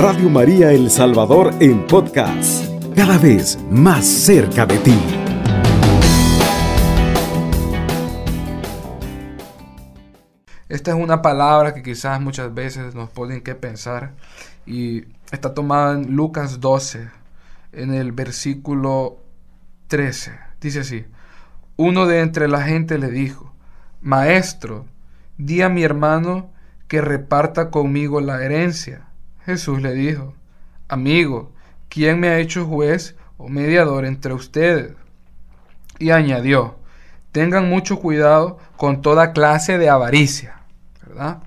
Radio María El Salvador en podcast, cada vez más cerca de ti. Esta es una palabra que quizás muchas veces nos ponen que pensar y está tomada en Lucas 12, en el versículo 13. Dice así, uno de entre la gente le dijo, Maestro, di a mi hermano que reparta conmigo la herencia. Jesús le dijo, Amigo, ¿quién me ha hecho juez o mediador entre ustedes? Y añadió, tengan mucho cuidado con toda clase de avaricia, ¿verdad?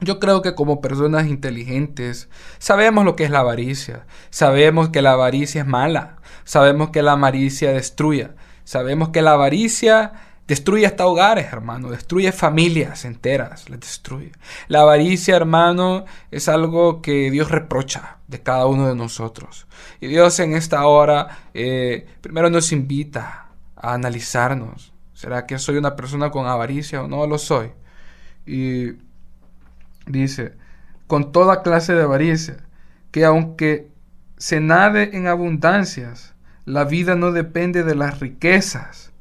Yo creo que como personas inteligentes sabemos lo que es la avaricia, sabemos que la avaricia es mala, sabemos que la avaricia destruye, sabemos que la avaricia destruye hasta hogares, hermano, destruye familias enteras, las destruye. La avaricia, hermano, es algo que Dios reprocha de cada uno de nosotros. Y Dios en esta hora eh, primero nos invita a analizarnos. ¿Será que soy una persona con avaricia o no lo soy? Y dice, con toda clase de avaricia, que aunque se nade en abundancias, la vida no depende de las riquezas.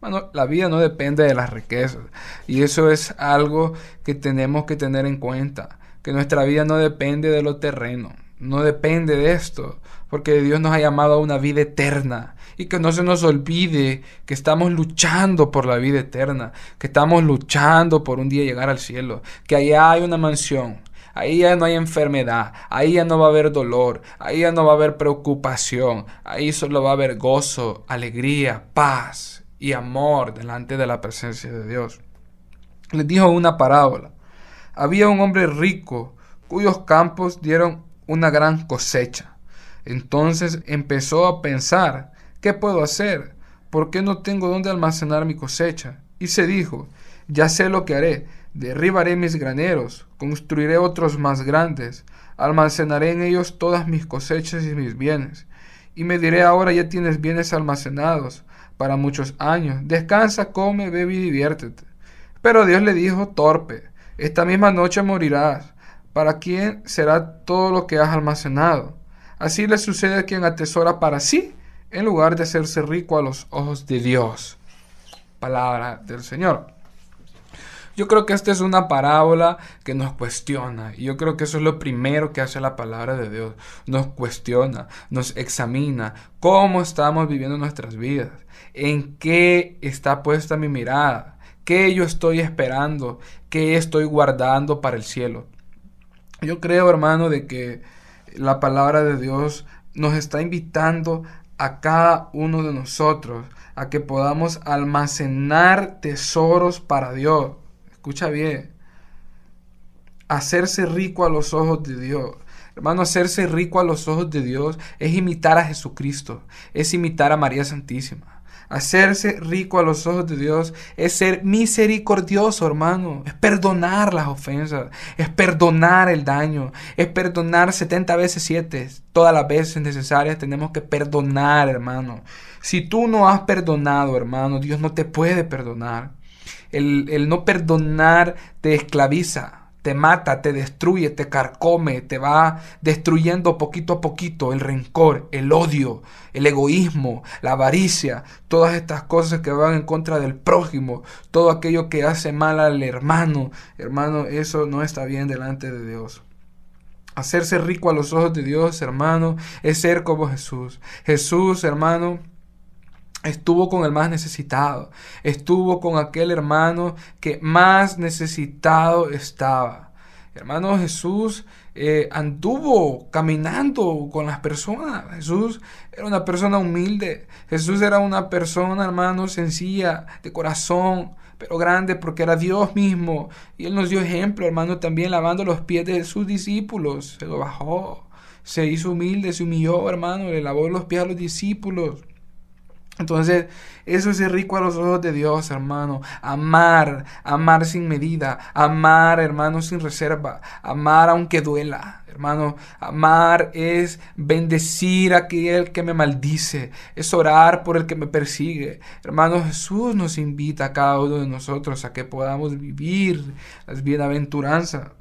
Bueno, la vida no depende de las riquezas. Y eso es algo que tenemos que tener en cuenta. Que nuestra vida no depende de lo terreno. No depende de esto. Porque Dios nos ha llamado a una vida eterna. Y que no se nos olvide que estamos luchando por la vida eterna. Que estamos luchando por un día llegar al cielo. Que allá hay una mansión Ahí ya no hay enfermedad, ahí ya no va a haber dolor, ahí ya no va a haber preocupación, ahí solo va a haber gozo, alegría, paz y amor delante de la presencia de Dios. Les dijo una parábola. Había un hombre rico cuyos campos dieron una gran cosecha. Entonces empezó a pensar, ¿qué puedo hacer? ¿Por qué no tengo dónde almacenar mi cosecha? Y se dijo, ya sé lo que haré Derribaré mis graneros, construiré otros más grandes, almacenaré en ellos todas mis cosechas y mis bienes. Y me diré ahora ya tienes bienes almacenados para muchos años. Descansa, come, bebe y diviértete. Pero Dios le dijo, torpe, esta misma noche morirás. ¿Para quién será todo lo que has almacenado? Así le sucede a quien atesora para sí, en lugar de hacerse rico a los ojos de Dios. Palabra del Señor. Yo creo que esta es una parábola que nos cuestiona. Y yo creo que eso es lo primero que hace la palabra de Dios. Nos cuestiona, nos examina cómo estamos viviendo nuestras vidas. En qué está puesta mi mirada. ¿Qué yo estoy esperando? ¿Qué estoy guardando para el cielo? Yo creo, hermano, de que la palabra de Dios nos está invitando a cada uno de nosotros a que podamos almacenar tesoros para Dios. Escucha bien. Hacerse rico a los ojos de Dios. Hermano, hacerse rico a los ojos de Dios es imitar a Jesucristo, es imitar a María Santísima. Hacerse rico a los ojos de Dios es ser misericordioso, hermano. Es perdonar las ofensas, es perdonar el daño, es perdonar 70 veces 7. Todas las veces necesarias tenemos que perdonar, hermano. Si tú no has perdonado, hermano, Dios no te puede perdonar. El, no perdonar te esclaviza, te mata, te destruye, te carcome, te va destruyendo poquito a poquito el rencor, el odio, el egoísmo, la avaricia, todas estas cosas que van en contra del prójimo, todo aquello que hace mal al hermano. Hermano, eso no está bien delante de Dios. Hacerse rico a los ojos de Dios, hermano, es ser como Jesús. Jesús, hermano, Estuvo con el más necesitado, estuvo con aquel hermano que más necesitado estaba. Hermano Jesús eh, anduvo caminando con las personas. Jesús era una persona humilde. Jesús era una persona, hermano, sencilla, de corazón, pero grande porque era Dios mismo. Y Él nos dio ejemplo, hermano, también lavando los pies de sus discípulos. Se lo bajó, se hizo humilde, se humilló, hermano, le lavó los pies a los discípulos. Entonces, eso es rico a los ojos de Dios, hermano. Amar, amar sin medida, amar, hermano, sin reserva, amar aunque duela, hermano. Amar es bendecir a aquel que me maldice, es orar por el que me persigue. Hermano, Jesús nos invita a cada uno de nosotros a que podamos vivir las bienaventuranzas.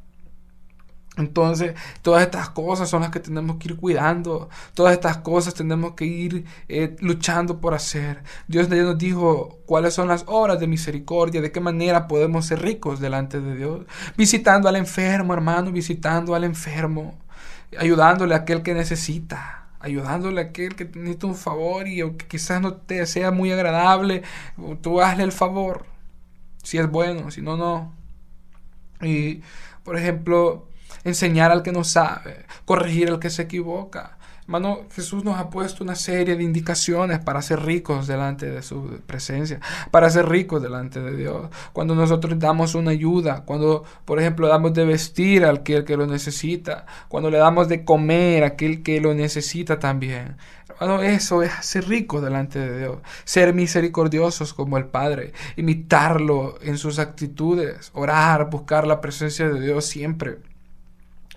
Entonces, todas estas cosas son las que tenemos que ir cuidando. Todas estas cosas tenemos que ir eh, luchando por hacer. Dios nos dijo cuáles son las obras de misericordia, de qué manera podemos ser ricos delante de Dios. Visitando al enfermo, hermano, visitando al enfermo. Ayudándole a aquel que necesita. Ayudándole a aquel que necesita un favor y aunque quizás no te sea muy agradable, tú hazle el favor. Si es bueno, si no, no. Y, por ejemplo, enseñar al que no sabe, corregir al que se equivoca. Hermano, Jesús nos ha puesto una serie de indicaciones para ser ricos delante de su presencia, para ser ricos delante de Dios. Cuando nosotros damos una ayuda, cuando, por ejemplo, damos de vestir al que, que lo necesita, cuando le damos de comer a aquel que lo necesita también. Hermano, eso es ser rico delante de Dios, ser misericordiosos como el Padre, imitarlo en sus actitudes, orar, buscar la presencia de Dios siempre.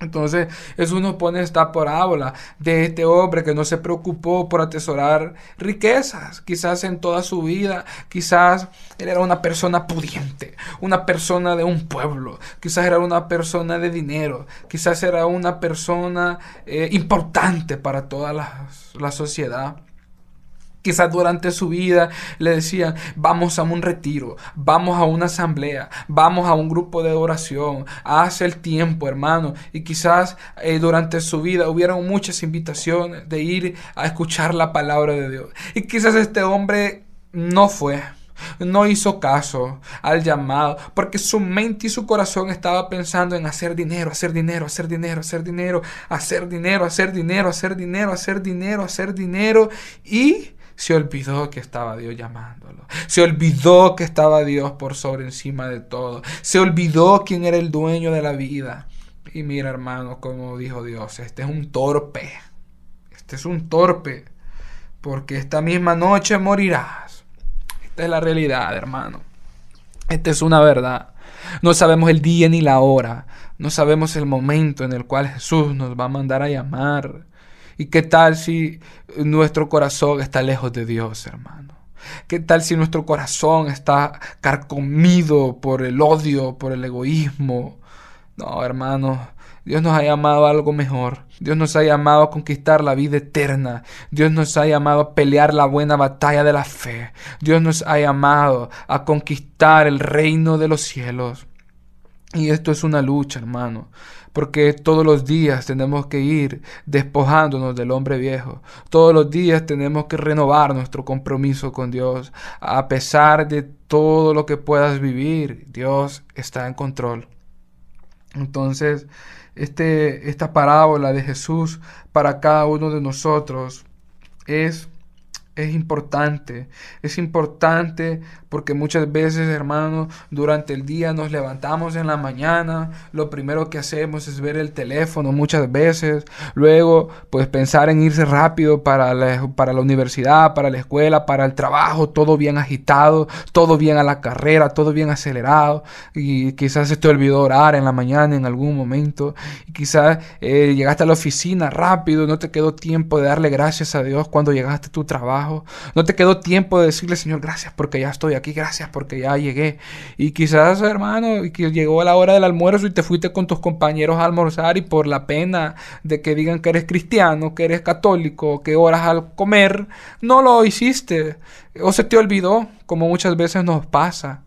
Entonces eso nos pone esta parábola de este hombre que no se preocupó por atesorar riquezas, quizás en toda su vida, quizás él era una persona pudiente, una persona de un pueblo, quizás era una persona de dinero, quizás era una persona eh, importante para toda la sociedad. Quizás durante su vida le decían, vamos a un retiro, vamos a una asamblea, vamos a un grupo de oración, hace el tiempo, hermano. Y quizás eh, durante su vida hubieron muchas invitaciones de ir a escuchar la palabra de Dios. Y quizás este hombre no fue. No hizo caso al llamado, porque su mente y su corazón estaba pensando en hacer dinero, hacer dinero, hacer dinero, hacer dinero, hacer dinero, hacer dinero, hacer dinero, hacer dinero, hacer dinero, y se olvidó que estaba Dios llamándolo. Se olvidó que estaba Dios por sobre encima de todo. Se olvidó quién era el dueño de la vida. Y mira, hermano, como dijo Dios, este es un torpe. Este es un torpe. Porque esta misma noche morirás. Esta es la realidad, hermano. Esta es una verdad. No sabemos el día ni la hora. No sabemos el momento en el cual Jesús nos va a mandar a llamar. ¿Y qué tal si nuestro corazón está lejos de Dios, hermano? ¿Qué tal si nuestro corazón está carcomido por el odio, por el egoísmo? No, hermano, Dios nos ha llamado a algo mejor. Dios nos ha llamado a conquistar la vida eterna. Dios nos ha llamado a pelear la buena batalla de la fe. Dios nos ha llamado a conquistar el reino de los cielos. Y esto es una lucha, hermano porque todos los días tenemos que ir despojándonos del hombre viejo. Todos los días tenemos que renovar nuestro compromiso con Dios. A pesar de todo lo que puedas vivir, Dios está en control. Entonces, este, esta parábola de Jesús para cada uno de nosotros es es importante. Es importante porque muchas veces, hermano, durante el día nos levantamos en la mañana, lo primero que hacemos es ver el teléfono muchas veces, luego pues pensar en irse rápido para la, para la universidad, para la escuela, para el trabajo, todo bien agitado, todo bien a la carrera, todo bien acelerado y quizás se te olvidó orar en la mañana en algún momento y quizás eh, llegaste a la oficina rápido, no te quedó tiempo de darle gracias a Dios cuando llegaste a tu trabajo no te quedó tiempo de decirle, Señor, gracias porque ya estoy aquí, gracias porque ya llegué. Y quizás, hermano, que llegó la hora del almuerzo y te fuiste con tus compañeros a almorzar y por la pena de que digan que eres cristiano, que eres católico, que oras al comer, no lo hiciste. O se te olvidó, como muchas veces nos pasa.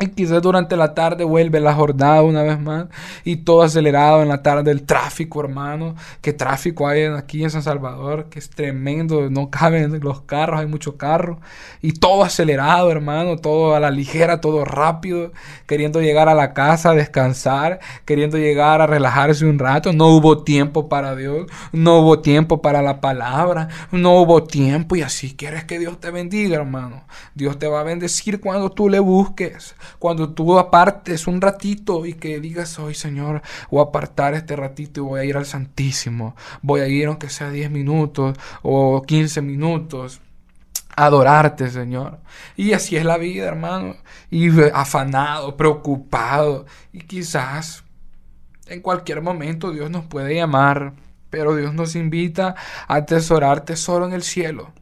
Y quizás durante la tarde vuelve la jornada una vez más y todo acelerado en la tarde el tráfico, hermano. Qué tráfico hay aquí en San Salvador, que es tremendo, no caben los carros, hay mucho carro y todo acelerado, hermano, todo a la ligera, todo rápido, queriendo llegar a la casa, descansar, queriendo llegar a relajarse un rato. No hubo tiempo para Dios, no hubo tiempo para la palabra, no hubo tiempo y así quieres que Dios te bendiga, hermano. Dios te va a bendecir cuando tú le busques cuando tú apartes un ratito y que digas, hoy Señor, voy a apartar este ratito y voy a ir al Santísimo, voy a ir aunque sea 10 minutos o 15 minutos adorarte, Señor. Y así es la vida, hermano. Y afanado, preocupado. Y quizás en cualquier momento Dios nos puede llamar. Pero Dios nos invita a atesorar tesoro en el cielo.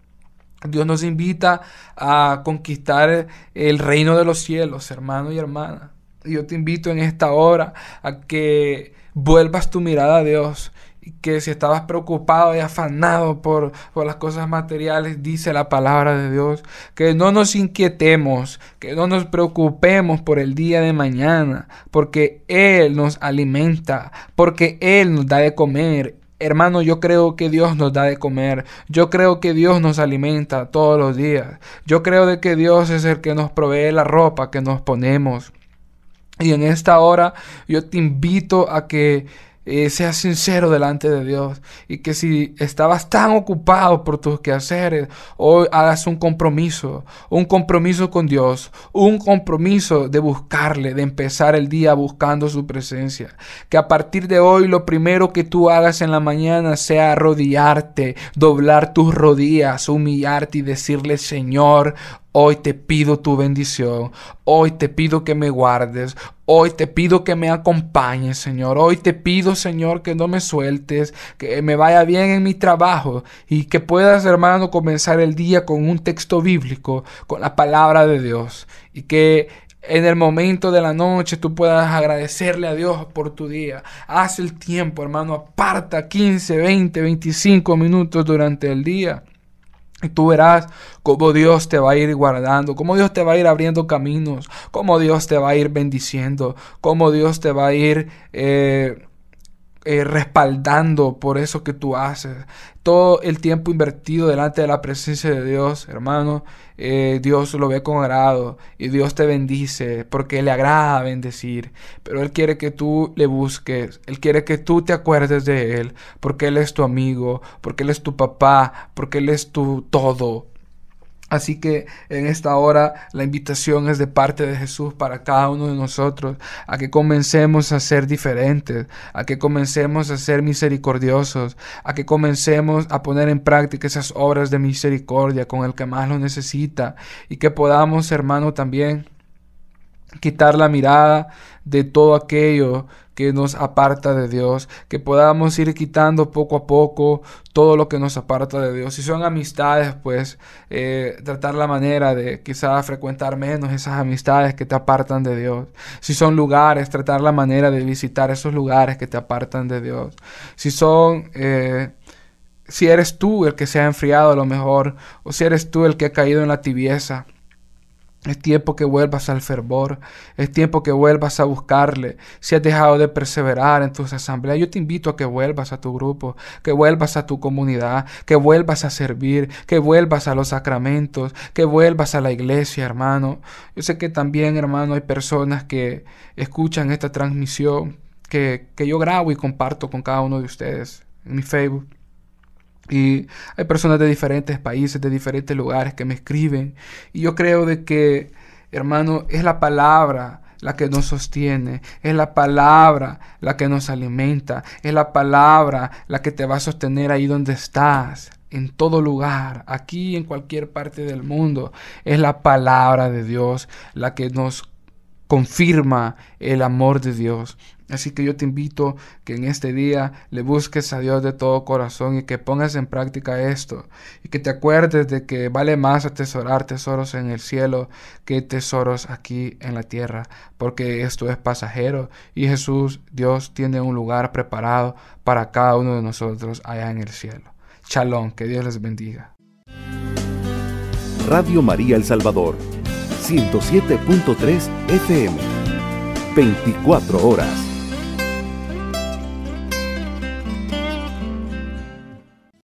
Dios nos invita a conquistar el reino de los cielos, hermano y hermana. Yo te invito en esta hora a que vuelvas tu mirada a Dios que si estabas preocupado y afanado por, por, las cosas materiales, dice la palabra de Dios, que no nos inquietemos, que no nos preocupemos por el día de mañana, porque Él nos alimenta, porque Él nos da de comer Hermano, yo creo que Dios nos da de comer. Yo creo que Dios nos alimenta todos los días. Yo creo de que Dios es el que nos provee la ropa que nos ponemos. Y en esta hora yo te invito a que eh, seas sincero delante de Dios y que si estabas tan ocupado por tus quehaceres, hoy hagas un compromiso, un compromiso con Dios, un compromiso de buscarle, de empezar el día buscando su presencia. Que a partir de hoy lo primero que tú hagas en la mañana sea arrodillarte, doblar tus rodillas, humillarte y decirle, Señor, Hoy te pido tu bendición. Hoy te pido que me guardes. Hoy te pido que me acompañes, Señor. Hoy te pido, Señor, que no me sueltes, que me vaya bien en mi trabajo y que puedas, hermano, comenzar el día con un texto bíblico, con la palabra de Dios. Y que en el momento de la noche tú puedas agradecerle a Dios por tu día. Haz el tiempo, hermano. Aparta 15, 20, 25 minutos durante el día tú verás cómo Dios te va a ir guardando, cómo Dios te va a ir abriendo caminos, cómo Dios te va a ir bendiciendo, cómo Dios te va a ir eh, eh, respaldando por eso que tú haces. Todo el tiempo invertido delante de la presencia de Dios, hermano, eh, Dios lo ve con agrado y Dios te bendice porque le agrada bendecir. Pero Él quiere que tú le busques, Él quiere que tú te acuerdes de Él porque Él es tu amigo, porque Él es tu papá, porque Él es tu todo. Así que en esta hora la invitación es de parte de Jesús para cada uno de nosotros a que comencemos a ser diferentes, a que comencemos a ser misericordiosos, a que comencemos a poner en práctica esas obras de misericordia con el que más lo necesita y que podamos, hermano, también quitar la mirada de todo aquello que nos aparta de Dios, que podamos ir quitando poco a poco todo lo que nos aparta de Dios. Si son amistades, pues eh, tratar la manera de quizás frecuentar menos esas amistades que te apartan de Dios. Si son lugares, tratar la manera de visitar esos lugares que te apartan de Dios. Si son... Eh, si eres tú el que se ha enfriado a lo mejor, o si eres tú el que ha caído en la tibieza, es tiempo que vuelvas al fervor. Es tiempo que vuelvas a buscarle. Si has dejado de perseverar en tus asambleas, yo te invito a que vuelvas a tu grupo, que vuelvas a tu comunidad, que vuelvas a servir, que vuelvas a los sacramentos, que vuelvas a la iglesia, hermano. Yo sé que también, hermano, hay personas que escuchan esta transmisión que, que yo grabo y comparto con cada uno de ustedes en mi Facebook. Y hay personas de diferentes países, de diferentes lugares que me escriben. Y yo creo de que, hermano, es la palabra la que nos sostiene, es la palabra la que nos alimenta, es la palabra la que te va a sostener ahí donde estás, en todo lugar, aquí en cualquier parte del mundo. Es la palabra de Dios la que nos confirma el amor de Dios. Así que yo te invito que en este día le busques a Dios de todo corazón y que pongas en práctica esto y que te acuerdes de que vale más atesorar tesoros en el cielo que tesoros aquí en la tierra, porque esto es pasajero y Jesús, Dios, tiene un lugar preparado para cada uno de nosotros allá en el cielo. Shalom, que Dios les bendiga. Radio María El Salvador, 107.3 FM, 24 horas.